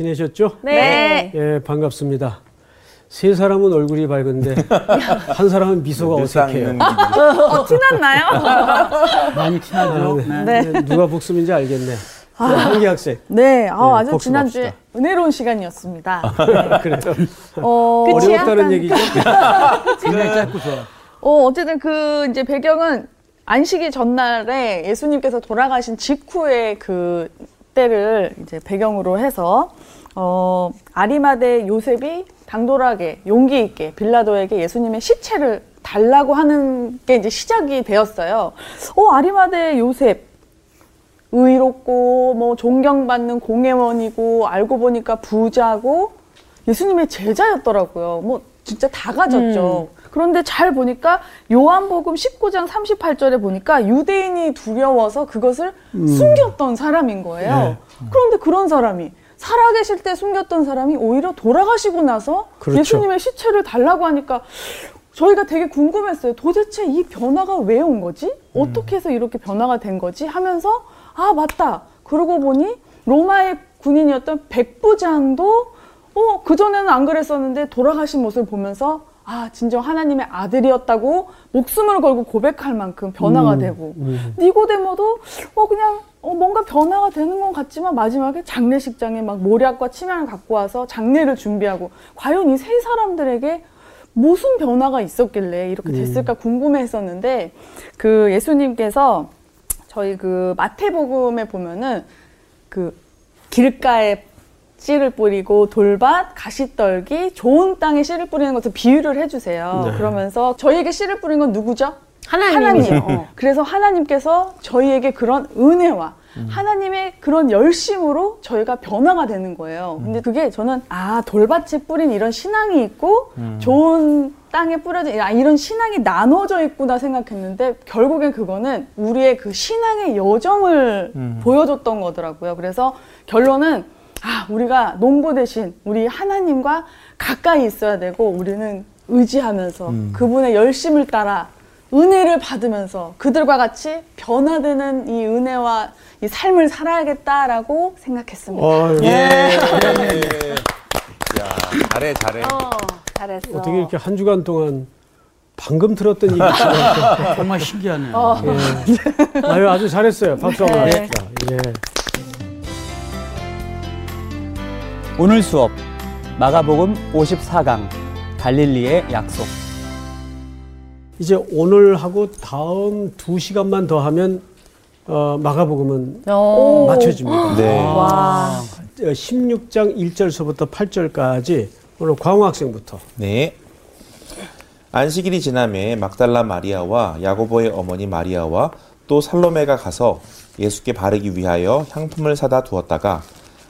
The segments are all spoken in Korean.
지내셨죠? 네. 예, 반갑습니다. 세 사람은 얼굴이 밝은데 한 사람은 미소가 어색해요. 어, 티났나요? 많이 친하죠. 아, 네. 네. 누가 복수인지 알겠네. 한기 학생. 네, 아, 네, 아주. 지난주 에 은혜로운 시간이었습니다. 그래요. 어? 어려웠다는 얘기죠? 굉장히 짧고 좋아요. 어, 어쨌든 그 이제 배경은 안식일 전날에 예수님께서 돌아가신 직후의 그 때를 이제 배경으로 해서 어, 아리마대 요셉이 당돌하게 용기 있게 빌라도에게 예수님의 시체를 달라고 하는 게 이제 시작이 되었어요. 어, 아리마대 요셉 의롭고 뭐 존경받는 공회원이고 알고 보니까 부자고 예수님의 제자였더라고요. 뭐 진짜 다 가졌죠. 그런데 잘 보니까 요한복음 19장 38절에 보니까 유대인이 두려워서 그것을 숨겼던 사람인 거예요. 네. 그런데 그런 사람이 살아계실 때 숨겼던 사람이 오히려 돌아가시고 나서 그렇죠. 예수님의 시체를 달라고 하니까 저희가 되게 궁금했어요. 도대체 이 변화가 왜 온 거지? 어떻게 해서 이렇게 변화가 된 거지? 하면서 아 맞다. 그러고 보니 로마의 군인이었던 백부장도 어 그전에는 안 그랬었는데 돌아가신 모습을 보면서 아 진정 하나님의 아들이었다고 목숨을 걸고 고백할 만큼 변화가 되고. 니고데모도 어 그냥 어 뭔가 변화가 되는 것 같지만 마지막에 장례식장에 막 모략과 침향을 갖고 와서 장례를 준비하고 과연 이 세 사람들에게 무슨 변화가 있었길래 이렇게 됐을까 궁금했었는데 그 예수님께서 저희 그 마태복음에 보면은 그 길가에 씨를 뿌리고 돌밭, 가시떨기, 좋은 땅에 씨를 뿌리는 것을 비유를 해주세요. 네. 그러면서 저희에게 씨를 뿌리는 건 누구죠? 하나님이죠. 하나님. 어. 그래서 하나님께서 저희에게 그런 은혜와 하나님의 그런 열심으로 저희가 변화가 되는 거예요. 근데 그게 저는 아 돌밭에 뿌린 이런 신앙이 있고 좋은 땅에 뿌려진 아, 이런 신앙이 나눠져 있구나 생각했는데 결국엔 그거는 우리의 그 신앙의 여정을 보여줬던 거더라고요. 그래서 결론은 아 우리가 농부 대신 우리 하나님과 가까이 있어야 되고 우리는 의지하면서 그분의 열심을 따라 은혜를 받으면서 그들과 같이 변화되는 이 은혜와 이 삶을 살아야겠다라고 생각했습니다. 어, 예. 야, 잘해, 잘해. 어, 잘했어. 어떻게 이렇게 한 주간 동안 방금 들었던 얘기처럼. 정말 신기하네요. 어. 예. 아유, 아주 잘했어요. 박수 한번 네. 예. 오늘 수업 마가복음 54강 갈릴리의 약속 이제 오늘 하고 다음 두 시간만 더 하면 어, 마가복음은 어. 맞춰집니다. 네. 와. 16장 1절서부터 8절까지 오늘 광호 학생부터 네. 안식일이 지남에 막달라 마리아와 야고보의 어머니 마리아와 또 살로메가 가서 예수께 바르기 위하여 향품을 사다 두었다가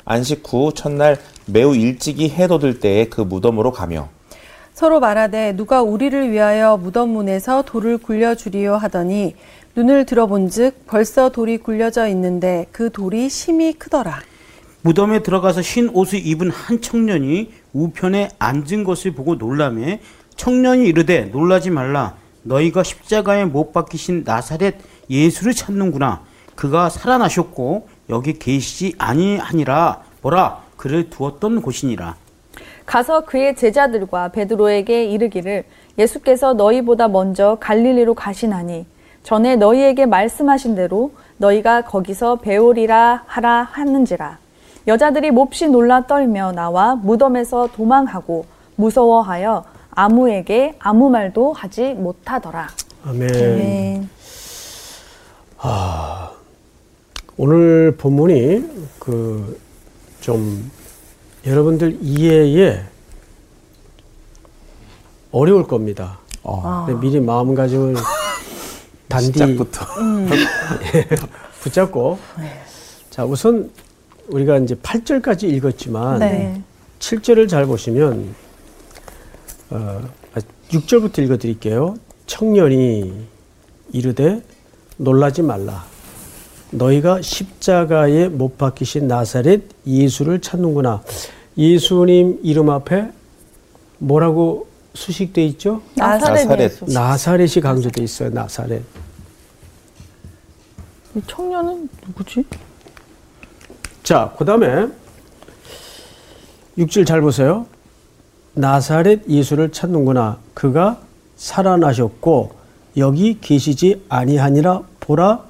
안식 후 첫날 매우 일찍이 해 돋을 때에 그 무덤으로 가며 서로 말하되 누가 우리를 위하여 무덤 문에서 돌을 굴려 주리요 하더니 눈을 들어본즉 벌써 돌이 굴려져 있는데 그 돌이 심히 크더라. 무덤에 들어가서 흰 옷을 입은 한 청년이 우편에 앉은 것을 보고 놀라매 청년이 이르되 놀라지 말라 너희가 십자가에 못 박히신 나사렛 예수를 찾는구나 그가 살아나셨고 여기 계시지 아니하니라 보라 그를 두었던 곳이니라 가서 그의 제자들과 베드로에게 이르기를 예수께서 너희보다 먼저 갈릴리로 가시나니 전에 너희에게 말씀하신 대로 너희가 거기서 배우리라 하라 하는지라 여자들이 몹시 놀라 떨며 나와 무덤에서 도망하고 무서워하여 아무에게 아무 말도 하지 못하더라. 아멘. 네. 오늘 본문이 그 좀 여러분들 이해에 어려울 겁니다. 근데 미리 마음가짐을 단디 시작부터 붙잡고 자 우선 우리가 이제 8절까지 읽었지만 네. 7절을 잘 보시면 어, 6절부터 읽어드릴게요. 청년이 이르되 놀라지 말라. 너희가 십자가에 못 박히신 나사렛 예수를 찾는구나. 예수님 이름 앞에 뭐라고 수식돼 있죠? 나사렛 나사렛. 나사렛이 강조돼 있어요. 나사렛. 이 청년은 누구지? 자, 그 다음에 6절 잘 보세요. 나사렛 예수를 찾는구나. 그가 살아나셨고 여기 계시지 아니하니라 보라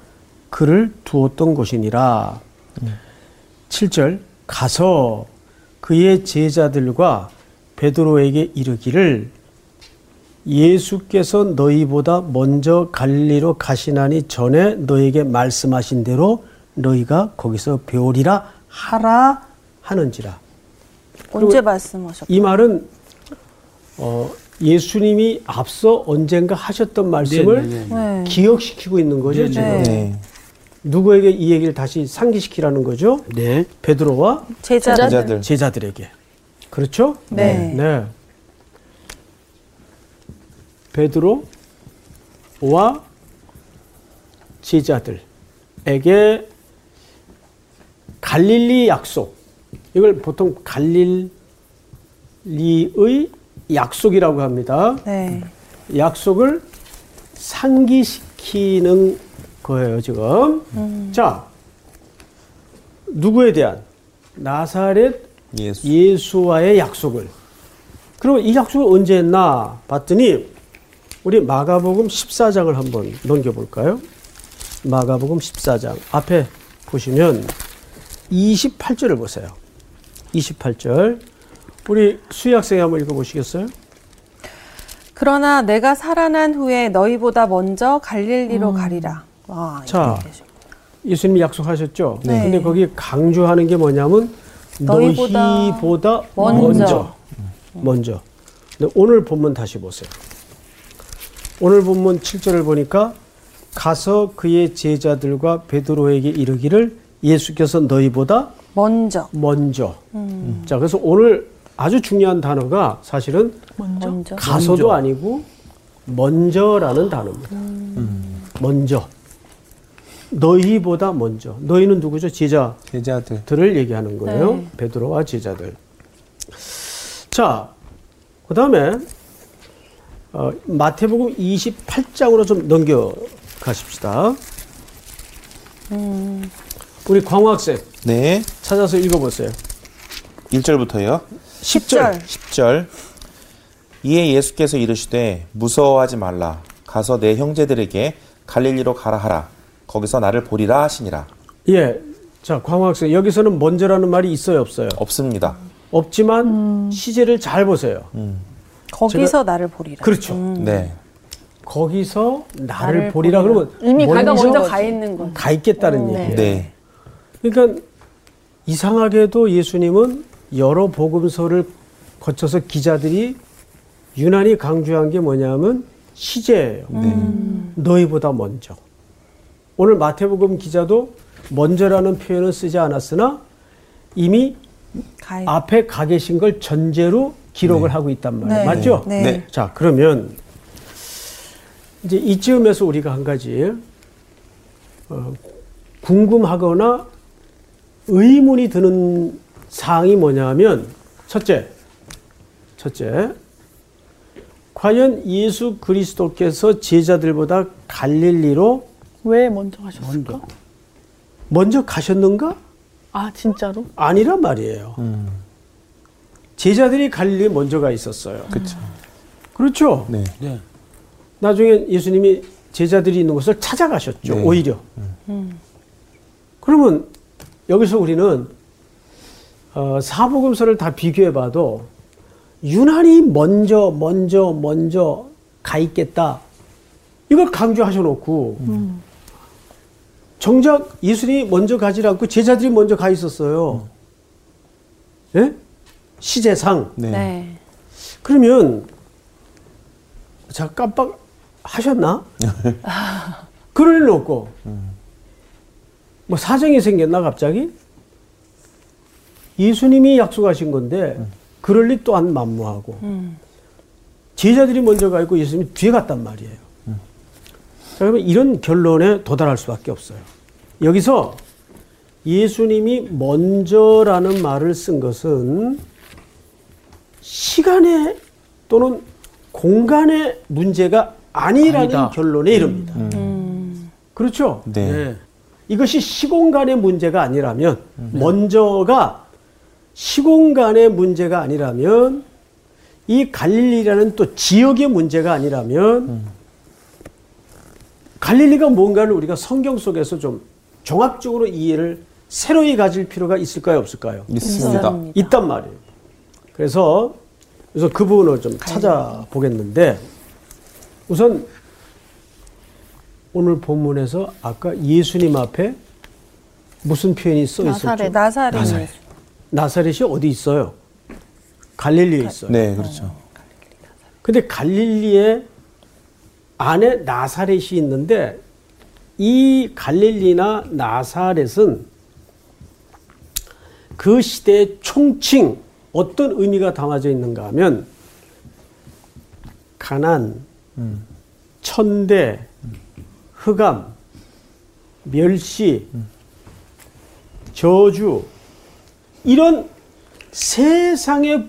그를 두었던 곳이니라. 7절 가서 그의 제자들과 베드로에게 이르기를 예수께서 너희보다 먼저 갈리로 가시나니 전에 너에게 말씀하신 대로 너희가 거기서 배우리라 하라 하는지라. 언제 말씀하셨? 이 말은 어, 예수님이 앞서 언젠가 하셨던 말씀을 네, 네, 네. 기억시키고 있는 거죠 지금. 네. 네. 누구에게 이 얘기를 다시 상기시키라는 거죠? 네. 베드로와 제자들. 제자들. 제자들에게. 그렇죠? 네. 네. 베드로와 제자들에게 갈릴리 약속. 이걸 보통 갈릴리의 약속이라고 합니다. 네. 약속을 상기시키는 거예요, 지금. 자, 누구에 대한? 나사렛 예수. 예수 와의 약속을. 그러면 이 약속을 언제 했나 봤더니 우리 마가복음 14장을 한번 넘겨볼까요? 마가복음 14장 앞에 보시면 28절을 보세요. 28절. 우리 수학생이 한번 읽어보시겠어요? 그러나 내가 살아난 후에 너희보다 먼저 갈릴리로 가리라. 와, 자. 예수님이 약속하셨죠. 네. 근데 거기 강조하는 게 뭐냐면 너희보다 너희보다 먼저. 먼저. 먼저. 근데 오늘 본문 다시 보세요. 오늘 본문 7절을 보니까 가서 그의 제자들과 베드로에게 이르기를 예수께서 너희보다 먼저. 먼저. 음. 자, 그래서 오늘 아주 중요한 단어가 사실은 먼저. 가서도 먼저. 아니고 먼저라는 단어입니다. 음. 먼저. 너희보다 먼저. 너희는 누구죠? 제자들을 제자들. 얘기하는 거예요. 네. 베드로와 제자들. 자, 그 다음에 어, 마태복음 28장으로 좀 넘겨 가십시다. 음. 우리 광학생 네. 찾아서 읽어보세요. 1절부터요. 10절. 10절. 이에 예수께서 이르시되 무서워하지 말라. 가서 내 형제들에게 갈릴리로 가라 하라. 거기서 나를 보리라 하시니라. 예. 자, 광학생 여기서는 먼저라는 말이 있어요, 없어요? 없습니다. 없지만 시제를 잘 보세요. 거기서 나를 보리라. 그렇죠. 네. 거기서 나를, 나를 보리라 보리라. 그러면 이미 가가 먼저 가가 있는 거. 가 있겠다는 네. 얘기예요. 네. 그러니까 이상하게도 예수님은 여러 복음서를 거쳐서 기자들이 유난히 강조한 게 뭐냐면 시제예요. 너희보다 먼저. 오늘 마태복음 기자도 먼저라는 표현을 쓰지 않았으나 이미 가 있. 앞에 가 계신 걸 전제로 기록을 하고 있단 말이에요. 네. 맞죠? 네. 네. 자, 그러면 이제 이쯤에서 우리가 한 가지 어, 궁금하거나 의문이 드는 사항이 뭐냐면 첫째, 첫째, 과연 예수 그리스도께서 제자들보다 갈릴리로 왜 먼저 가셨을까? 먼저. 먼저 가셨는가? 아 진짜로? 아니란 말이에요. 제자들이 갈릴리에 먼저 가 있었어요. 그렇죠. 그렇죠. 네. 네. 나중에 예수님이 제자들이 있는 곳을 찾아가셨죠. 네. 오히려. 그러면 여기서 우리는 어, 사복음서를 다 비교해봐도 유난히 먼저 먼저 먼저 가 있겠다. 이걸 강조하셔놓고 정작 예수님이 먼저 가지 않고 제자들이 먼저 가 있었어요. 예? 시제상. 네. 네. 그러면 자 깜빡 하셨나? 그럴 일 없고 뭐 사정이 생겼나 갑자기? 예수님이 약속하신 건데 그럴 리 또한 만무하고 제자들이 먼저 가 있고 예수님이 뒤에 갔단 말이에요. 자, 그러면 이런 결론에 도달할 수밖에 없어요. 여기서 예수님이 먼저라는 말을 쓴 것은 시간의 또는 공간의 문제가 아니라는 아니다. 결론에 이릅니다. 그렇죠? 네. 네. 이것이 시공간의 문제가 아니라면 먼저가 시공간의 문제가 아니라면 이 갈릴리라는 또 지역의 문제가 아니라면 갈릴리가 뭔가를 우리가 성경 속에서 좀 종합적으로 이해를 새로이 가질 필요가 있을까요, 없을까요? 있습니다. 있단 말이에요. 그래서 그래서 그 부분을 좀 찾아보겠는데 우선 오늘 본문에서 아까 예수님 앞에 무슨 표현이 써 있었죠? 나사렛. 나사렛. 나사렛. 나사렛이 어디 있어요? 갈릴리에 있어요. 네, 그렇죠. 근데 갈릴리에 안에 나사렛이 있는데 이 갈릴리나 나사렛은 그 시대의 총칭 어떤 의미가 담아져 있는가 하면 가난, 천대, 흑암, 멸시, 저주 이런 세상의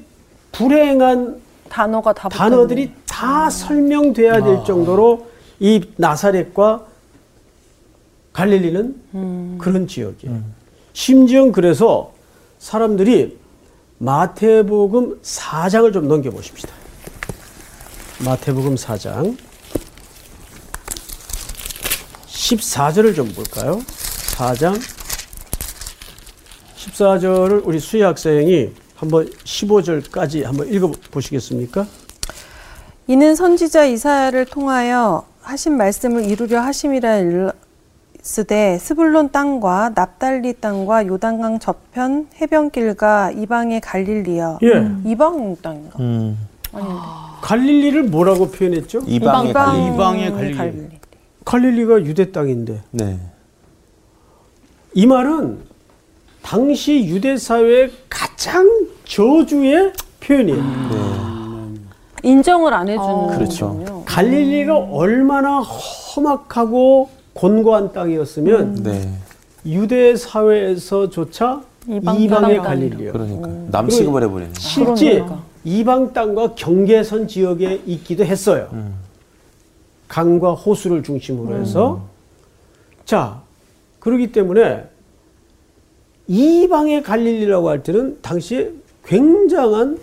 불행한 단어가 다 단어들이 붙었네. 다 설명돼야 될 정도로 이 나사렛과 갈릴리는 그런 지역이에요. 심지어 그래서 사람들이 마태복음 4장을 좀 넘겨보십시다. 마태복음 4장 14절을 좀 볼까요? 4장 14절을 우리 수희 학생이 한번 15절까지 한번 읽어 보시겠습니까? 이는 선지자 이사야를 통하여 하신 말씀을 이루려 하심이라 일쓰되 스불론 땅과 납달리 땅과 요단강 저편 해변길과 이방의 갈릴리여 예. 이방 땅인가? 음. 갈릴리를 뭐라고 표현했죠? 이방의 갈릴리. 이방의 갈릴리. 갈릴리가 유대 땅인데 네. 이 말은 당시 유대 사회의 가장 저주의 표현이에요. 인정을 안 해주는 그렇죠. 거군요. 갈릴리가 얼마나 험악하고 곤고한 땅이었으면 네. 유대 사회에서조차 이방 이방의 땅. 갈릴리요. 그러니까 남 취급을 해버리네. 실제 그러니까. 이방 땅과 경계선 지역에 있기도 했어요. 강과 호수를 중심으로 해서 자 그렇기 때문에 이방의 갈릴리라고 할 때는 당시에 굉장한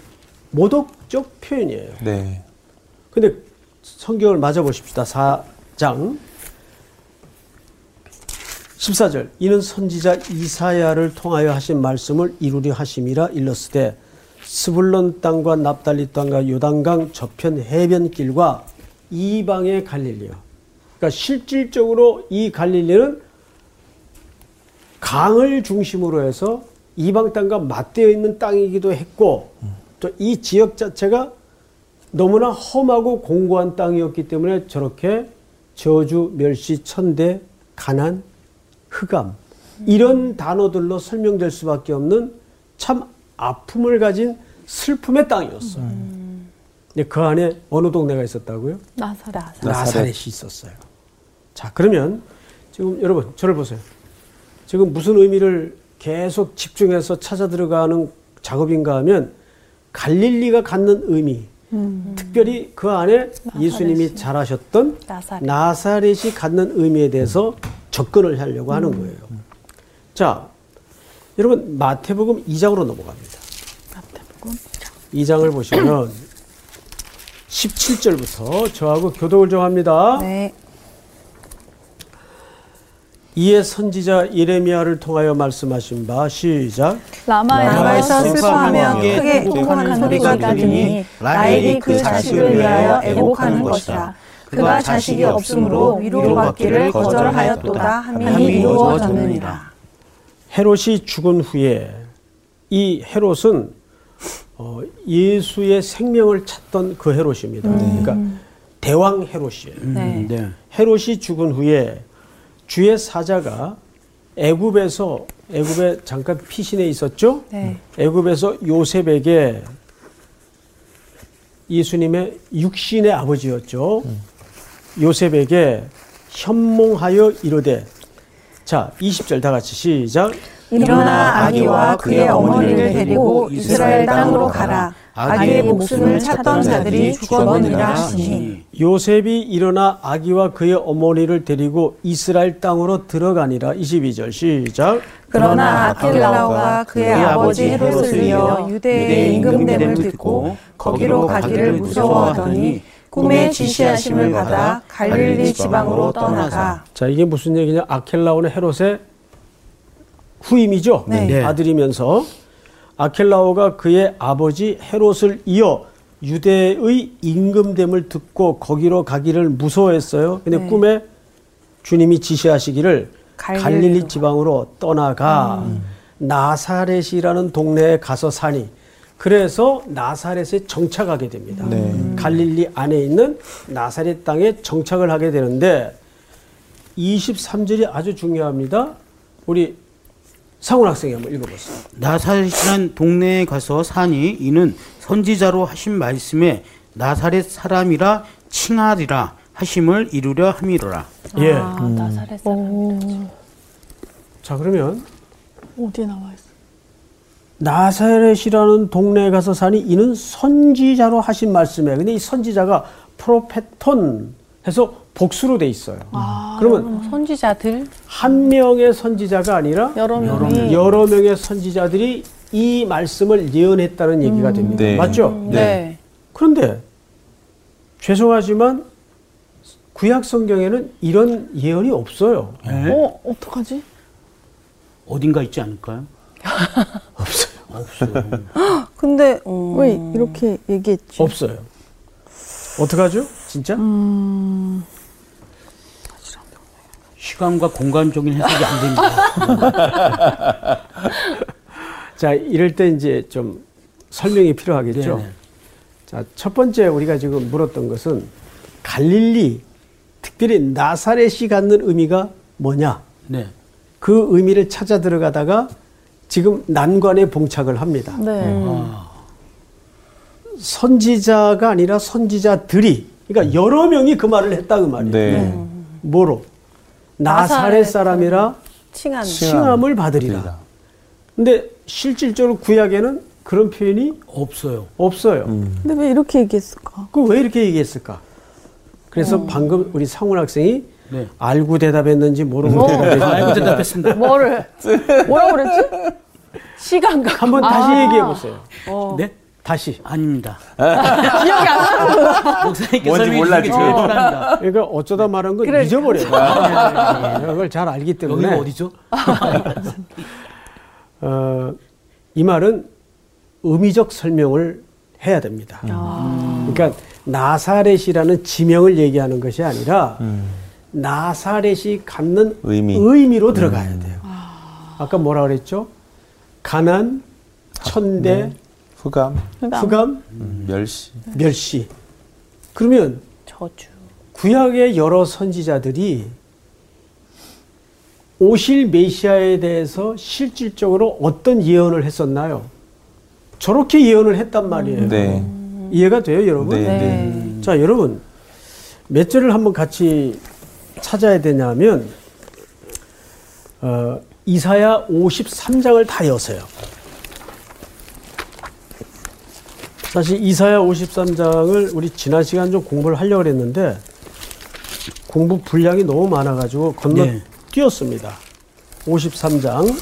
모독적 표현이에요. 네. 근데 성경을 맞아 보십시다. 4장 14절 이는 선지자 이사야를 통하여 하신 말씀을 이루려 하심이라 일렀으되 스불론 땅과 납달리 땅과 요단강 저편 해변길과 이방의 갈릴리요. 그러니까 실질적으로 이 갈릴리는 강을 중심으로 해서 이방 땅과 맞대어 있는 땅이기도 했고 또 이 지역 자체가 너무나 험하고 공고한 땅이었기 때문에 저렇게 저주, 멸시, 천대, 가난, 흑암 이런 단어들로 설명될 수밖에 없는 참 아픔을 가진 슬픔의 땅이었어요. 근데 그 안에 어느 동네가 있었다고요? 나사렛. 나사렛이 있었어요. 자, 그러면 지금 여러분 저를 보세요. 지금 무슨 의미를 계속 집중해서 찾아 들어가는 작업인가 하면 갈릴리가 갖는 의미, 특별히 그 안에 예수님이 잘하셨던 나사렛. 나사렛 이 갖는 의미에 대해서 접근을 하려고 하는 거예요. 자, 여러분 마태복음 2장으로 넘어갑니다. 마태복음 2장 을 보시면 17절부터 저하고 교독을 좀 합니다. 네. 이에 선지자 예레미야를 통하여 말씀하신 바 시작 라마에서 라마에서 슬퍼하며 크게 애곡하는 애곡하는 소리가 들리니 라헬이 그 자식을 위하여 애곡하는 것이라 그가 자식이 없으므로 위로받기를 거절하였도다 함이 이루어졌느니라 헤롯이 죽은 후에 이 헤롯은 어, 예수의 생명을 찾던 그 헤롯입니다. 그러니까 대왕 헤롯이에요. 네. 네. 헤롯이 죽은 후에 주의 사자가 애굽에서 애굽에 잠깐 피신해 있었죠. 네. 애굽에서 요셉에게 예수님의 육신의 아버지였죠. 요셉에게 현몽하여 이르되 자 20절 다 같이 시작 일어나 아기와 그의 어머니를 데리고 이스라엘 땅으로 가라 아기의 목숨을 찾던 자들이 죽었느니라 하시니. 요셉이 일어나 아기와 그의 어머니를 데리고 이스라엘 땅으로 들어가니라. 22절 시작. 그러나 아킬라오가 그의 아버지 헤롯을 이어 유대의 임금됨을 듣고 거기로 가기를 무서워하더니 꿈에 지시하심을 받아 갈릴리 지방으로 떠나가 자 이게 무슨 얘기냐? 아켈라오는 헤롯의 후임이죠? 네. 네. 아들이면서 아켈라오가 그의 아버지 헤롯을 이어 유대의 임금됨을 듣고 거기로 가기를 무서워했어요 근데 네. 꿈에 주님이 지시하시기를. 갈릴리 지방으로 떠나가 나사렛이라는 동네에 가서 사니 그래서 나사렛에 정착하게 됩니다. 네. 갈릴리 안에 있는 나사렛 땅에 정착을 하게 되는데 23절이 아주 중요합니다. 우리 상훈 학생이 한번 읽어보세요. 나사렛이란 동네에 가서 사니 이는 선지자로 하신 말씀에 나사렛 사람이라 칭하리라 하심을 이루려 함이로라. 예. 아, 나사렛 사람. 자 그러면 어디에 나와 있어? 나사렛이라는 동네에 가서 사니 이는 선지자로 하신 말씀에 근데 이 선지자가 프로페톤 해서 복수로 돼 있어요. 그러면 선지자들 한 명의 선지자가 아니라 여러 명이 여러 명의 선지자들이 이 말씀을 예언했다는 얘기가 됩니다. 네. 맞죠? 네. 그런데 죄송하지만 구약 성경에는 이런 예언이 없어요. 네? 어 어떡하지? 어딘가 있지 않을까요? 근데 어, 왜 이렇게 얘기했지? 없어요. 어떡하죠? 진짜? 시간과 공간적인 해석이 안 됩니다. 자, 이럴 때 이제 좀 설명이 필요하겠죠. 네네. 자, 첫 번째 우리가 지금 물었던 것은 갈릴리, 특별히 나사렛이 갖는 의미가 뭐냐? 네. 그 의미를 찾아 들어가다가 지금 난관에 봉착을 합니다. 네. 선지자가 아니라 선지자들이, 그러니까 여러 명이 그 말을 했다 그 말이에요. 네. 뭐로? 나사렛 사람이라 칭한 칭함을 받으리라. 근데 실질적으로 구약에는 그런 표현이 없어요. 없어요. 근데 왜 이렇게 얘기했을까? 그 왜 이렇게 얘기했을까? 그래서 방금 우리 상훈 학생이 네. 알고 대답했는지 모르고 대답했는지 알고 대답했습니다. 뭐를 뭐라고 그랬지? 시간각. 한번 다시 얘기해 보세요. 네? 다시. 아닙니다. 기억이 안 나. 목사님께서 뭔지 설명해 몰라, 주시기 지금. 제일 편합니다. 그러니까 어쩌다 말한 건 그러니까. 잊어버려요. 그걸 잘 알기 때문에. 여기가 어디죠? 어, 이 말은 의미적 설명을 해야 됩니다. 그러니까 나사렛이라는 지명을 얘기하는 것이 아니라 나사렛이 갖는 의미. 로 들어가야 돼요. 아까 뭐라 그랬죠? 가난, 천대, 후감, 후감, 음, 멸시. 멸시. 그러면 저주 구약의 여러 선지자들이 오실 메시아에 대해서 실질적으로 어떤 예언을 했었나요? 저렇게 예언을 했단 말이에요. 네. 이해가 돼요, 여러분? 네. 네. 네. 자, 여러분. 몇 절을 한번 같이 찾아야 되냐면, 어, 이사야 53장을 다 여세요. 사실 이사야 53장을 우리 지난 시간 좀 공부를 하려고 했는데, 공부 분량이 너무 많아가지고 건너 네. 뛰었습니다. 53장.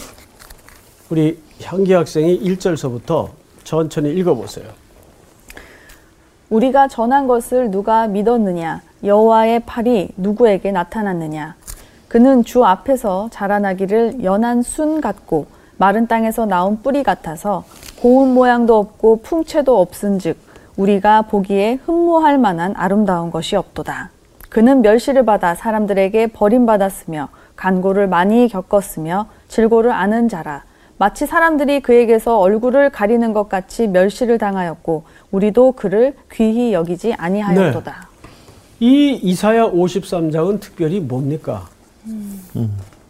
우리 향기 학생이 1절서부터 천천히 읽어보세요. 우리가 전한 것을 누가 믿었느냐? 여호와의 팔이 누구에게 나타났느냐? 그는 주 앞에서 자라나기를 연한 순 같고 마른 땅에서 나온 뿌리 같아서 고운 모양도 없고 풍채도 없은즉 우리가 보기에 흠모할 만한 아름다운 것이 없도다. 그는 멸시를 받아 사람들에게 버림받았으며 간고를 많이 겪었으며 질고를 아는 자라. 마치 사람들이 그에게서 얼굴을 가리는 것 같이 멸시를 당하였고 우리도 그를 귀히 여기지 아니하였도다. 이 이사야 53장은 특별히 뭡니까?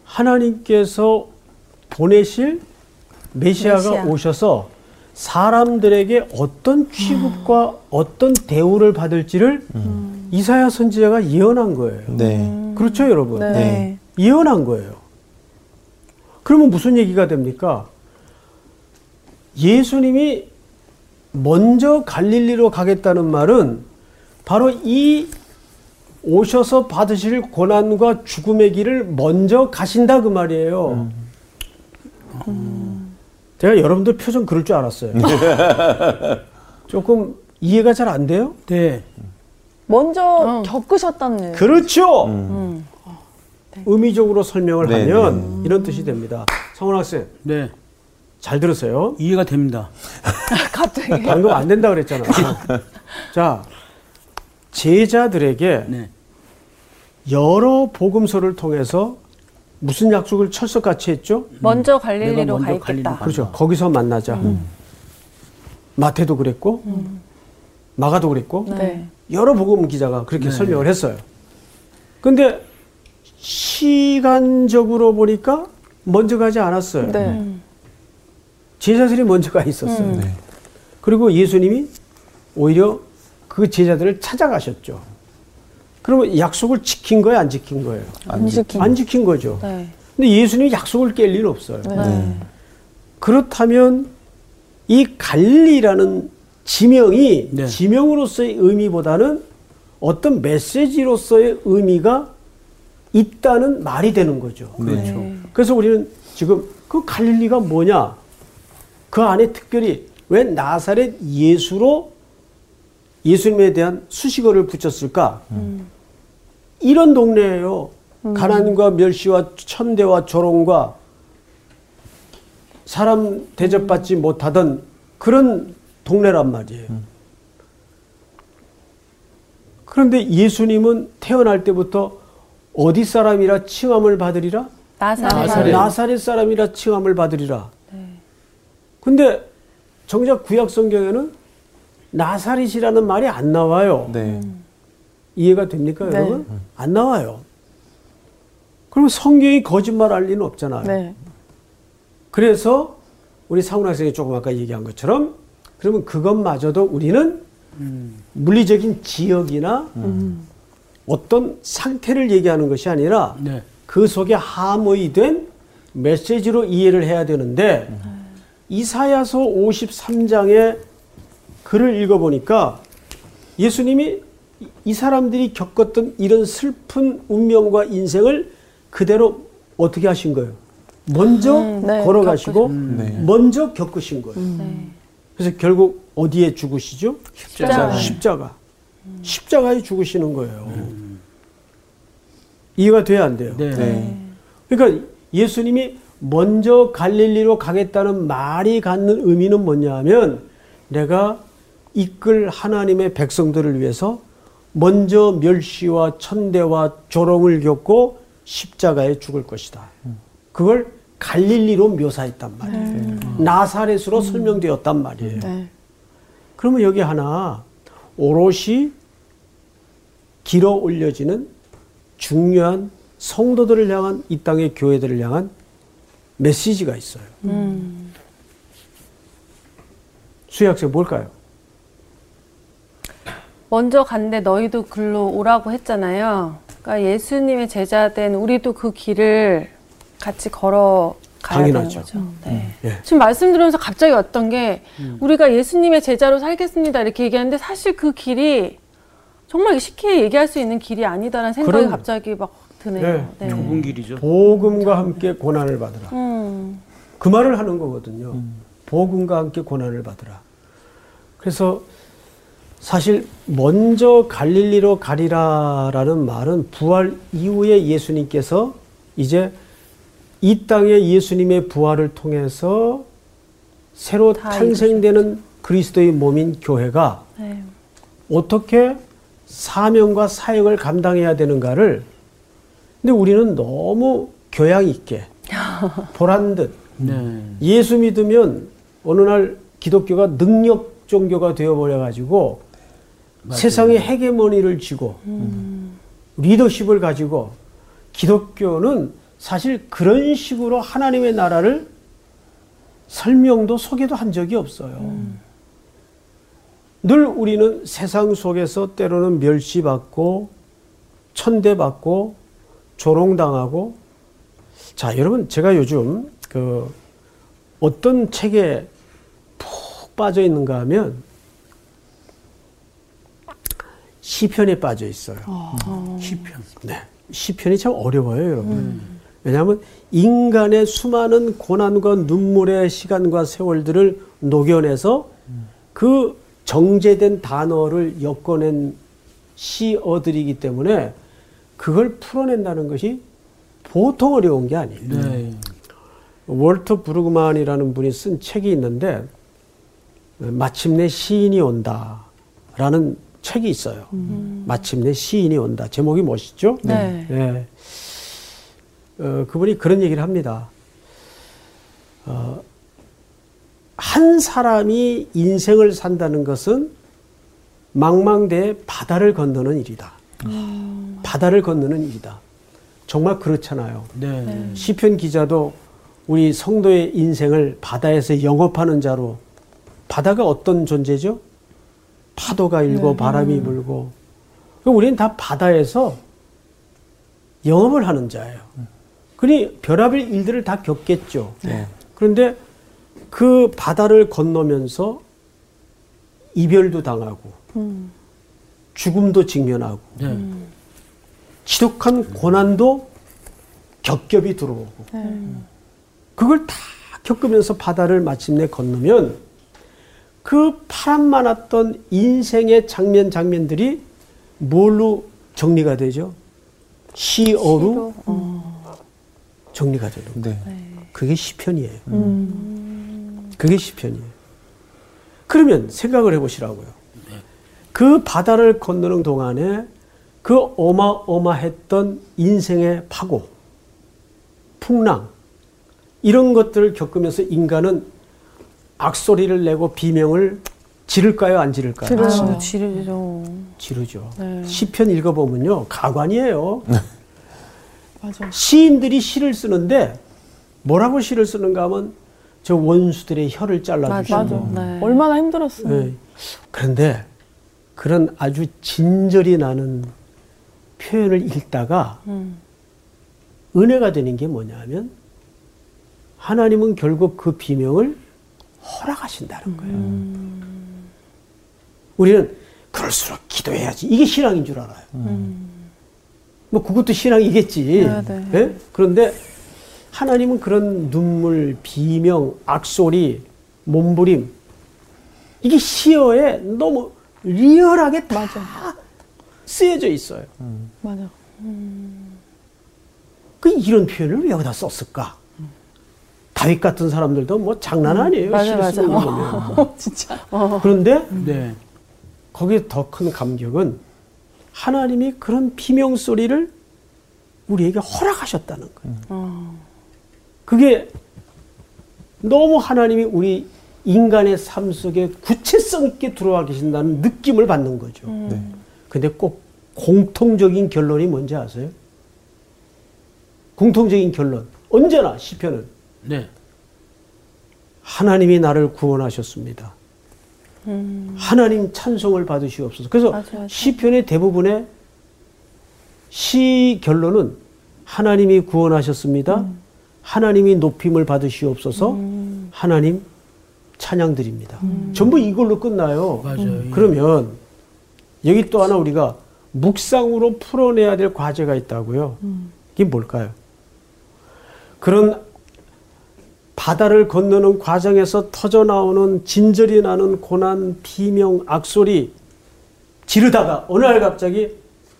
하나님께서 보내실 메시아가 메시아. 오셔서 사람들에게 어떤 취급과 어떤 대우를 받을지를 이사야 선지자가 예언한 거예요. 네. 그렇죠, 여러분? 네. 네. 예언한 거예요. 그러면 무슨 얘기가 됩니까? 예수님이 먼저 갈릴리로 가겠다는 말은 바로 이 오셔서 받으실 고난과 죽음의 길을 먼저 가신다 그 말이에요. 제가 여러분들 표정 그럴 줄 알았어요. 조금 이해가 잘 안 돼요? 네. 먼저 겪으셨다는 그렇죠. 음. 의미적으로 설명을 네, 하면 이런 뜻이 됩니다. 성원 학생 네. 잘 들으세요. 이해가 됩니다. 갑자기 방금 안 된다 그랬잖아. 자, 제자들에게 네. 여러 복음서를 통해서 무슨 약속을 철석같이 했죠? 먼저 내가 갈릴리로 먼저 가 있겠다. 가. 그렇죠. 거기서 만나자. 마태도 그랬고, 마가도 그랬고, 네. 여러 복음 기자가 그렇게 네. 설명을 했어요. 근데 시간적으로 보니까 먼저 가지 않았어요. 네. 제자들이 먼저 가 있었어요. 네. 그리고 예수님이 오히려 그 제자들을 찾아가셨죠. 그러면 약속을 지킨 거예요, 안 지킨 거예요? 안 지킨. 안 지킨 거죠. 네. 근데 예수님이 약속을 깰 리는 없어요. 네. 그렇다면 이 갈리라는 지명이 네. 지명으로서의 의미보다는 어떤 메시지로서의 의미가 있다는 말이 되는 거죠. 그렇죠. 그래서 우리는 지금 그 갈릴리가 뭐냐? 그 안에 특별히 왜 나사렛 예수로 예수님에 대한 수식어를 붙였을까? 이런 동네예요. 가난과 멸시와 천대와 조롱과 사람 대접받지 못하던 그런 동네란 말이에요. 그런데 예수님은 태어날 때부터 어디 사람이라 칭함을 받으리라? 나사렛. 나사렛 사람이라 칭함을 받으리라. 근데 정작 구약 성경에는 나사렛이라는 말이 안 나와요. 네. 이해가 됩니까, 네. 여러분? 안 나와요. 그러면 성경이 거짓말 할 리는 없잖아요. 네. 그래서 우리 상훈 학생이 조금 아까 얘기한 것처럼 그러면 그것마저도 우리는 물리적인 지역이나 어떤 상태를 얘기하는 것이 아니라 네. 그 속에 함의된 메시지로 이해를 해야 되는데 이사야서 53장의 글을 읽어보니까 예수님이 이- 이 사람들이 겪었던 이런 슬픈 운명과 인생을 그대로 어떻게 하신 거예요? 먼저 네, 걸어가시고 네. 먼저 겪으신 거예요. 그래서 결국 어디에 죽으시죠? 십자가. 십자가. 십자가에 죽으시는 거예요. 이해가 돼야 안 돼요? 네. 네. 그러니까 예수님이 먼저 갈릴리로 가겠다는 말이 갖는 의미는 뭐냐 하면 내가 이끌 하나님의 백성들을 위해서 먼저 멸시와 천대와 조롱을 겪고 십자가에 죽을 것이다. 그걸 갈릴리로 묘사했단 말이에요. 나사렛으로 설명되었단 말이에요. 네. 그러면 여기 하나 오롯이 길어 올려지는 중요한 성도들을 향한 이 땅의 교회들을 향한 메시지가 있어요. 수학생 뭘까요? 먼저 간데 너희도 글로 오라고 했잖아요. 그러니까 예수님의 제자된 우리도 그 길을 같이 걸어 가야 당연하죠. 거죠. 네. 예. 지금 말씀 들으면서 갑자기 왔던 게 우리가 예수님의 제자로 살겠습니다 이렇게 얘기하는데 사실 그 길이 정말 쉽게 얘기할 수 있는 길이 아니다라는 생각이 그럼- 갑자기 막 드네요. 네. 좁은 길이죠. 복음과 함께 고난을 받으라. 음, 그 말을 하는 거거든요. 복음과 함께 고난을 받으라. 그래서 사실 먼저 갈릴리로 가리라라는 말은 부활 이후에 예수님께서 이제 이 땅에 예수님의 부활을 통해서 새로 다 탄생되는 그리스도의 몸인 교회가 네. 어떻게 사명과 사역을 감당해야 되는가를 근데 우리는 너무 교양 있게 보란 듯 네. 예수 믿으면 어느 날 기독교가 능력 종교가 되어버려 가지고 세상의 헤게모니를 쥐고 리더십을 가지고 기독교는 사실 그런 식으로 하나님의 나라를 설명도 소개도 한 적이 없어요. 늘 우리는 세상 속에서 때로는 멸시받고 천대받고 조롱당하고. 자 여러분 제가 요즘 그 어떤 책에 푹 빠져 있는가 하면 시편에 빠져 있어요. 시편. 네. 시편이 참 어려워요, 여러분. 왜냐하면 인간의 수많은 고난과 눈물의 시간과 세월들을 녹여내서 그 정제된 단어를 엮어낸 시어들이기 때문에 그걸 풀어낸다는 것이 보통 어려운 게 아니에요. 네. 월터 브루그만이라는 분이 쓴 책이 있는데 마침내 시인이 온다라는 책이 있어요. 마침내 시인이 온다. 제목이 멋있죠? 네. 예. 어, 그분이 그런 얘기를 합니다. 어, 한 사람이 인생을 산다는 것은 망망대해 바다를 건너는 일이다. 바다를 건너는 일이다. 정말 그렇잖아요. 네. 시편 기자도 우리 성도의 인생을 바다에서 영업하는 자로 바다가 어떤 존재죠? 파도가 일고 바람이 불고. 우리는 다 바다에서 영업을 하는 자예요. 그러니 별의별 일들을 다 겪겠죠. 그런데 그 바다를 건너면서 이별도 당하고 죽음도 직면하고 네. 지독한 고난도 겹겹이 들어오고. 그걸 다 겪으면서 바다를 마침내 건너면 그 파란 많았던 인생의 장면 장면들이 뭘로 정리가 되죠? 시어로 정리가 되는 거예요. 네. 그게 시편이에요. 그게 시편이에요. 그러면 생각을 해보시라고요. 그 바다를 건너는 동안에 그 어마어마했던 인생의 파고, 풍랑, 이런 것들을 겪으면서 인간은 악소리를 내고 비명을 지를까요? 안 지를까요? 아유, 지르죠. 지르죠. 네. 시편 읽어보면요. 가관이에요. 맞아. 시인들이 시를 쓰는데 뭐라고 시를 쓰는가 하면 저 원수들의 혀를 잘라주시고 맞아. 네. 얼마나 힘들었어요. 네. 그런데 그런 아주 진절이 나는 표현을 읽다가 음. 은혜가 되는 게 뭐냐면 하나님은 결국 그 비명을 허락하신다는 거예요. 우리는 그럴수록 기도해야지. 이게 신앙인 줄 알아요. 뭐 그것도 신앙이겠지. 네, 네. 예? 그런데 하나님은 그런 눈물, 비명, 악소리, 몸부림 이게 시어에 너무 리얼하게 다 쓰여져 있어요. 맞아. 그 이런 표현을 왜 여기다 썼을까? 다윗 같은 사람들도 뭐 장난 아니에요. 맞아, 맞아. 보면. 진짜. 그런데 네. 거기에 더 큰 감격은 하나님이 그런 비명 소리를 우리에게 허락하셨다는 거예요. 그게 너무 하나님이 우리 인간의 삶 속에 구체성 있게 들어와 계신다는 느낌을 받는 거죠. 네. 근데 꼭 공통적인 결론이 뭔지 아세요? 공통적인 결론. 언제나 시편은 네. 하나님이 나를 구원하셨습니다. 하나님 찬송을 받으시옵소서. 그래서 맞아, 맞아. 시편의 대부분의 시 결론은 하나님이 구원하셨습니다. 하나님이 높임을 받으시옵소서. 하나님 찬양드립니다. 전부 이걸로 끝나요. 맞아요. 예. 그러면 여기 또 하나 우리가 묵상으로 풀어내야 될 과제가 있다고요. 이게 뭘까요? 그런 바다를 건너는 과정에서 터져 나오는 진절이 나는 고난, 비명, 악소리 지르다가 어느 날 갑자기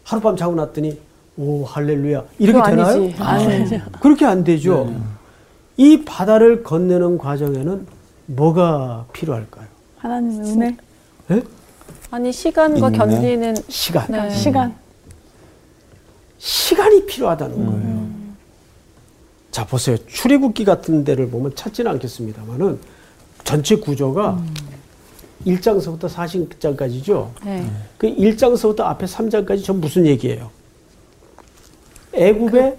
하룻밤 자고 났더니 오 할렐루야 이렇게 되나요? 아니지. 아니지. 그렇게 안 되죠. 이 바다를 건너는 과정에는 뭐가 필요할까요? 하나님의 은혜. 예? 아니 시간과 인내? 견디는 시간. 네. 시간. 시간이 필요하다는 거예요. 자, 보세요. 출애굽기 같은 데를 보면 찾지는 않겠습니다만은 전체 구조가 1장서부터 40장까지죠. 네. 그 1장서부터 앞에 3장까지 전 무슨 얘기예요? 애굽의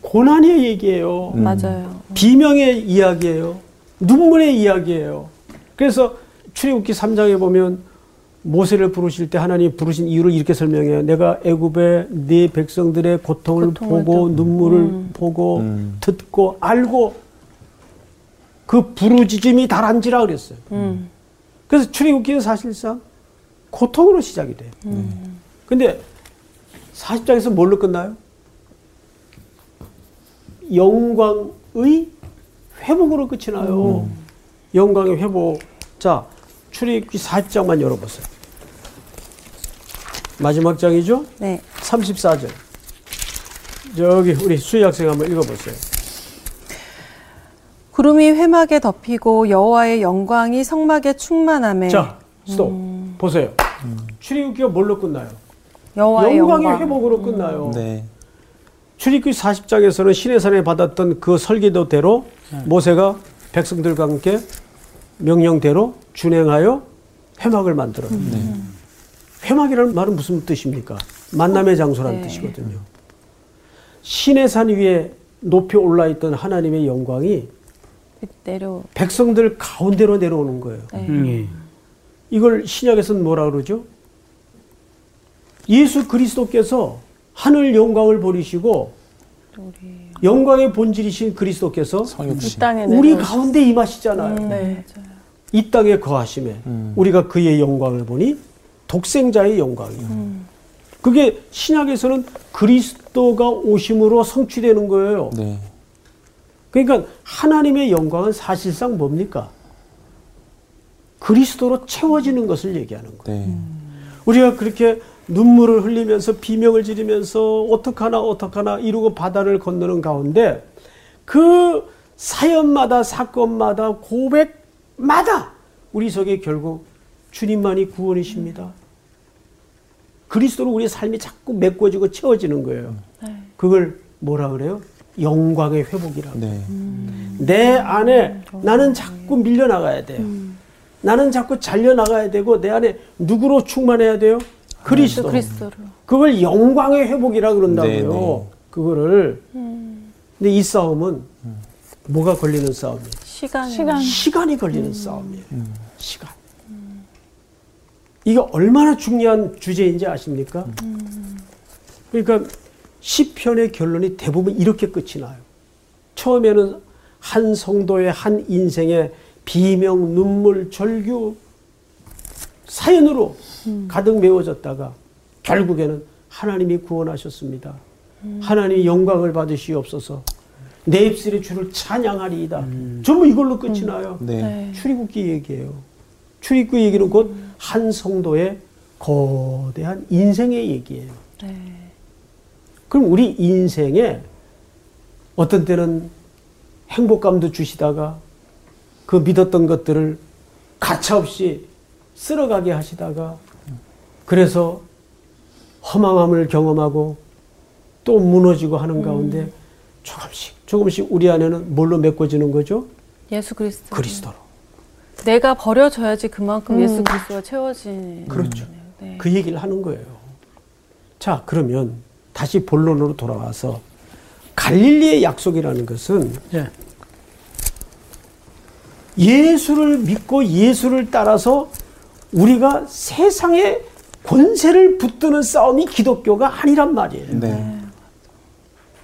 고난의 얘기예요. 맞아요. 비명의 이야기예요. 눈물의 이야기예요. 그래서 출애굽기 3장에 보면 모세를 부르실 때 하나님 부르신 이유를 이렇게 설명해요. 내가 애굽의 네 백성들의 고통을, 고통을 보고 또- 눈물을 음. 보고 음. 듣고 알고 그 부르짖음이 달한지라 그랬어요. 그래서 출애굽기는 사실상 고통으로 시작이 돼요. 근데 40장에서 뭘로 끝나요? 영광의 회복으로 끝이 나요. 영광의 회복. 자, 출애굽기 40장만 열어보세요. 마지막 장이죠? 네. 34절. 저기 우리 수희 학생 한번 읽어보세요. 구름이 회막에 덮이고 여호와의 영광이 성막에 충만함에 자, 스톱. 보세요. 출애굽기가 뭘로 끝나요? 여호와의 영광의 영광. 회복으로 끝나요. 네. 출애굽기 40장에서는 시내산에 받았던 그 설계도대로 모세가 백성들과 함께 명령대로 준행하여 회막을 만들어요. 회막이라는 말은 무슨 뜻입니까? 만남의 장소라는 네. 뜻이거든요. 시내산 위에 높이 올라 있던 하나님의 영광이 내려 백성들 가운데로 내려오는 거예요. 음, 예. 이걸 신약에서는 뭐라 그러죠? 예수 그리스도께서 하늘 영광을 버리시고 영광의 본질이신 그리스도께서 성육신. 이 땅에 우리 가운데 임하시잖아요. 네. 이 땅에 거하심에 우리가 그의 영광을 보니 독생자의 영광이요. 그게 신약에서는 그리스도가 오심으로 성취되는 거예요. 네. 그러니까 하나님의 영광은 사실상 뭡니까? 그리스도로 채워지는 것을 얘기하는 거예요. 네. 우리가 그렇게 눈물을 흘리면서 비명을 지르면서 어떡하나 어떡하나 이루고 바다를 건너는 가운데 그 사연마다 사건마다 고백마다 우리 속에 결국 주님만이 구원이십니다. 그리스도로 우리의 삶이 자꾸 메꿔지고 채워지는 거예요. 그걸 뭐라 그래요? 영광의 회복이라고. 네. 내 안에 나는 자꾸 밀려나가야 돼요. 나는 자꾸 잘려나가야 되고 내 안에 누구로 충만해야 돼요? 그리스도. 그리스도로. 그걸 영광의 회복이라 그런다고요. 네, 네. 그거를. 근데 이 싸움은 뭐가 걸리는 싸움이에요? 시간 시간. 시간이 걸리는 싸움이에요. 시간. 이게 얼마나 중요한 주제인지 아십니까? 그러니까 시편의 결론이 대부분 이렇게 끝이 나요. 처음에는 한 성도의 한 인생의 비명, 눈물, 절규 사연으로 가득 메워졌다가 결국에는 하나님이 구원하셨습니다. 하나님이 영광을 받으시옵소서. 내 입술의 주를 찬양하리이다. 전부 이걸로 끝이 나요. 네. 출애굽기 얘기예요. 출애굽기 얘기는 곧 한 성도의 거대한 인생의 얘기예요. 그럼 우리 인생에 어떤 때는 행복감도 주시다가 그 믿었던 것들을 가차없이 쓸어가게 하시다가 그래서 허망함을 경험하고 또 무너지고 하는 가운데 조금씩 조금씩 우리 안에는 뭘로 메꿔지는 거죠? 예수 그리스도. 그리스도로. 내가 버려져야지 그만큼 예수 그리스도가 채워지는. 그렇죠. 네. 그 얘기를 하는 거예요. 자, 그러면 다시 본론으로 돌아와서 갈릴리의 약속이라는 것은 예. 예수를 믿고 예수를 따라서 우리가 세상의 권세를 붙드는 싸움이 기독교가 아니란 말이에요. 네.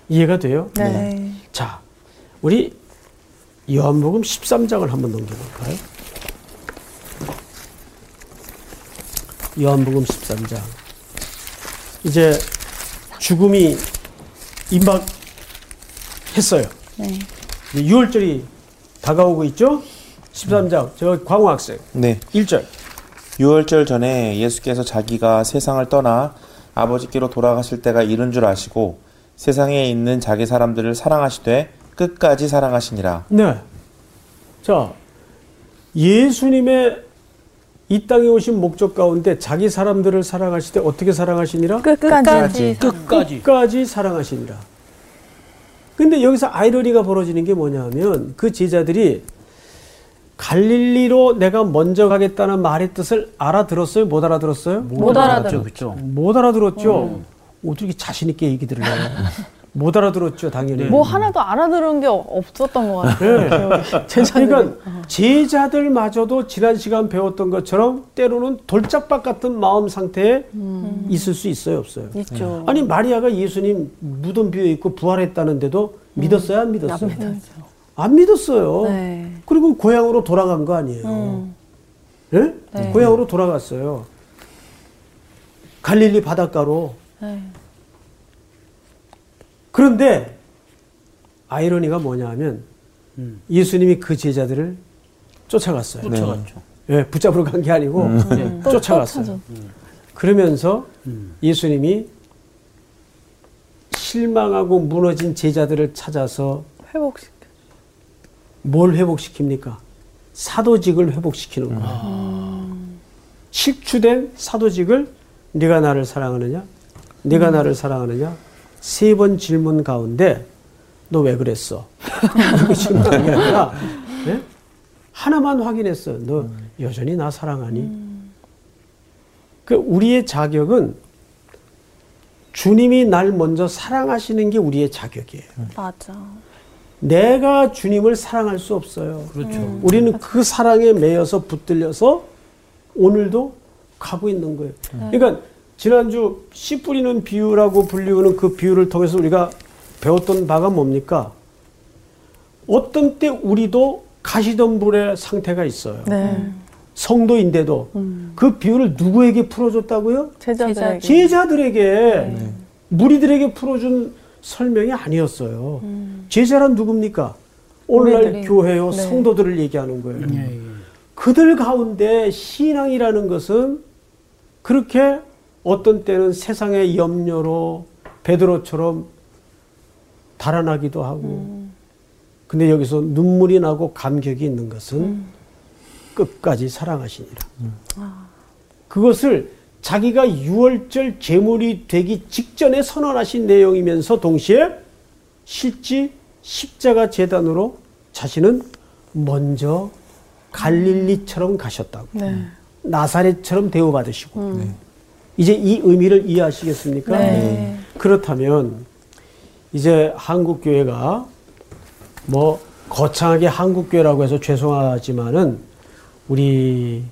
이해가 돼요? 네. 자, 우리 요한복음 13장을 한번 넘겨볼까요? 요한복음 13장. 이제 죽음이 임박했어요. 네. 이제 6월절이 다가오고 있죠? 13장. 저 광호 학생. 네. 1절. 유월절 전에 예수께서 자기가 세상을 떠나 아버지께로 돌아가실 때가 이른 줄 아시고 세상에 있는 자기 사람들을 사랑하시되 끝까지 사랑하시니라. 네. 자, 예수님의 이 땅에 오신 목적 가운데 자기 사람들을 사랑하실 때 어떻게 사랑하시니라? 끝까지. 끝까지. 끝까지 사랑하시니라. 근데 여기서 아이러니가 벌어지는 게 뭐냐 하면 그 제자들이 갈릴리로 내가 먼저 가겠다는 말의 뜻을 알아들었어요? 못 알아들었어요? 못 알아들었죠. 그렇죠. 못 알아들었죠? 어떻게 자신 있게 얘기 들을 해요? 못 알아들었죠, 당연히. 뭐 하나도 알아들은 게 어- 없었던 것 같아요. 네. 그러니까 제자들마저도 지난 시간 배웠던 것처럼 때로는 돌짝박 같은 마음 상태에 있을 수 있어요, 없어요? 있죠. 아니 마리아가 예수님 무덤 비어 있고 부활했다는데도 믿었어요, 안 믿었어요? 안 믿었어요. 네. 그리고 고향으로 돌아간 거 아니에요. 음. 예? 네. 고향으로 돌아갔어요. 갈릴리 바닷가로. 네. 그런데 아이러니가 뭐냐면 예수님이 그 제자들을 쫓아갔어요. 쫓아갔죠. 예, 붙잡으러 간 게 아니고 음. 또 쫓아갔어요. 쫓아줘. 그러면서 예수님이 실망하고 무너진 제자들을 찾아서 회복시켜. 뭘 회복시킵니까? 사도직을 회복시키는 거예요. 음. 실추된 사도직을 네가 나를 사랑하느냐? 네가 음. 나를 사랑하느냐? 세 번 질문 가운데 너 왜 그랬어? 게 아니라 예? 하나만 확인했어. 너 여전히 나 사랑하니? 그 우리의 자격은 주님이 날 먼저 사랑하시는 게 우리의 자격이에요. 맞아. 내가 주님을 사랑할 수 없어요. 그렇죠. 우리는 그 사랑에 매여서 붙들려서 오늘도 가고 있는 거예요. 그러니까 지난주 씨 뿌리는 비유라고 불리우는 그 비유를 통해서 우리가 배웠던 바가 뭡니까? 어떤 때 우리도 가시덤불의 상태가 있어요. 네. 성도인데도 그 비유를 누구에게 풀어줬다고요? 제자들에게. 제자들에게 무리들에게 풀어준 설명이 아니었어요. 제자란 누굽니까? 오늘날 우리들이. 교회요 네. 성도들을 얘기하는 거예요. 예, 예. 그들 가운데 신앙이라는 것은 그렇게 어떤 때는 세상의 염려로 베드로처럼 달아나기도 하고 근데 여기서 눈물이 나고 감격이 있는 것은 끝까지 사랑하시니라. 그것을 자기가 유월절 제물이 되기 직전에 선언하신 내용이면서 동시에 실제 십자가 재단으로 자신은 먼저 갈릴리처럼 가셨다고. 네. 나사렛처럼 대우받으시고. 이제 이 의미를 이해하시겠습니까? 네. 그렇다면 이제 한국 교회가 뭐 거창하게 한국 교회라고 해서 죄송하지만은 우리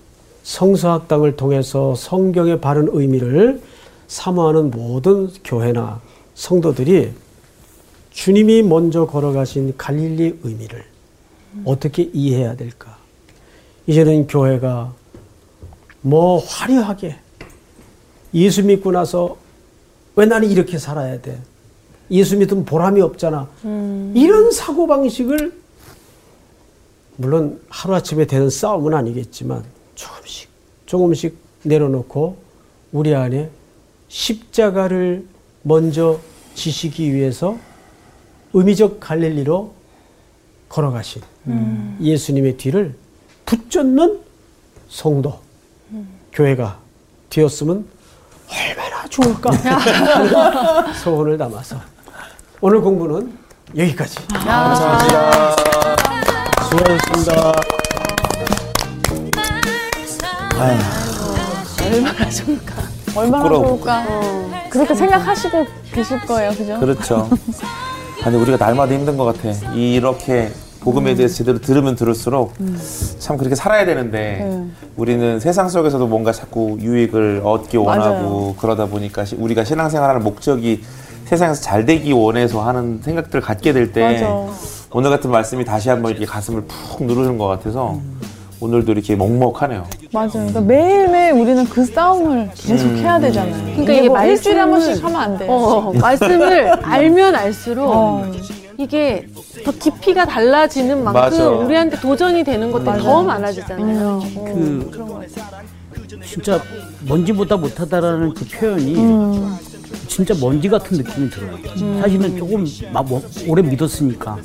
성서학당을 통해서 성경의 바른 의미를 사모하는 모든 교회나 성도들이 주님이 먼저 걸어가신 갈릴리 의미를 어떻게 이해해야 될까? 이제는 교회가 뭐 화려하게 예수 믿고 나서 왜 나는 이렇게 살아야 돼? 예수 믿으면 보람이 없잖아. 이런 사고방식을 물론 하루아침에 되는 싸움은 아니겠지만 조금씩 조금씩 내려놓고 우리 안에 십자가를 먼저 지시기 위해서 의미적 갈릴리로 걸어가신 예수님의 뒤를 붙잡는 성도, 교회가 되었으면 얼마나 좋을까 소원을 담아서 오늘 공부는 여기까지. 감사합니다. 수고하셨습니다. 얼마나 부끄러워. 좋을까. 그렇게 생각하시고 계실 거예요, 그죠? 그렇죠. 아니 우리가 날마다 힘든 것 같아. 이렇게 복음에 대해서 제대로 들으면 들을수록 참 그렇게 살아야 되는데 음. 우리는 세상 속에서도 뭔가 자꾸 유익을 얻기 원하고 맞아요. 그러다 보니까 시- 우리가 신앙생활하는 목적이 세상에서 잘 되기 원해서 하는 생각들을 갖게 될 때. 오늘 같은 말씀이 다시 한번 이렇게 가슴을 푹 누르는 것 같아서 오늘도 이렇게 먹먹하네요. 맞아요. 그러니까 매일매일 우리는 그 싸움을 계속 해야 되잖아요. 그러니까 이게 뭐 일주일에 한 번씩 하면 안 돼. 어, 말씀을 알면 알수록 어. 이게 더 깊이가 달라지는 만큼 맞아. 우리한테 도전이 되는 것들이 더 많아지잖아요. 그 진짜 먼지보다 못하다라는 그 표현이 진짜 먼지 같은 느낌이 들어요. 사실은 조금 막 뭐- 오래 믿었으니까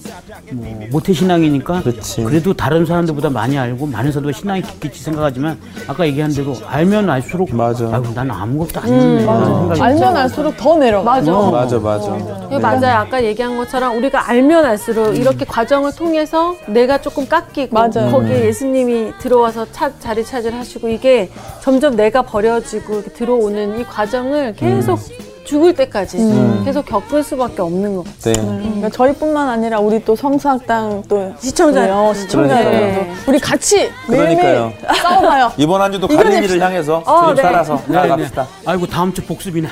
뭐 모태 신앙이니까 그렇지. 래도 다른 사람들보다 많이 알고 많은 사람들보다 신앙이 깊겠지 생각하지만 아까 얘기한 대로 알면 알수록 맞아. 아유 난 아무것도 라는 생각이 알면 알수록 더 내려가. 맞아. 어. 맞아 맞아. 이거 맞아요. 아까 얘기한 것처럼 우리가 알면 알수록 이렇게 과정을 통해서 내가 조금 깎이고 맞아요. 거기에 예수님이 들어와서 차, 자리 차지를 하시고 이게 점점 내가 버려지고 들어오는 이 과정을 계속 죽을 때까지 계속 겪을 수밖에 없는 것 같아요. 네. 그러니까 저희뿐만 아니라 우리 또 성수학당 또 시청자. 분이요, 시청자들도 네. 우리 같이 매일매일 그러니까요. 싸워봐요. 이번 한 주도 갈릴리를 향해서 어, 네. 따라서 네, 나아갑시다. 네. 아이고 다음 주 복습이네.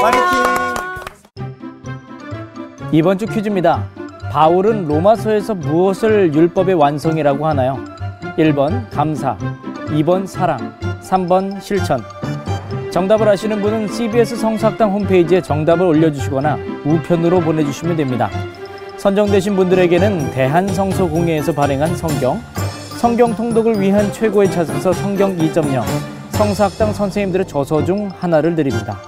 파이팅! 이번 주 퀴즈입니다. 바울은 로마서에서 무엇을 율법의 완성이라고 하나요? 1번 감사, 2번 사랑, 3번 실천. 정답을 아시는 분은 CBS 성사학당 홈페이지에 정답을 올려주시거나 우편으로 보내주시면 됩니다. 선정되신 분들에게는 대한성서공회에서 발행한 성경, 성경 통독을 위한 최고의 찾아서 성경 2.0, 성사학당 선생님들의 저서 중 하나를 드립니다.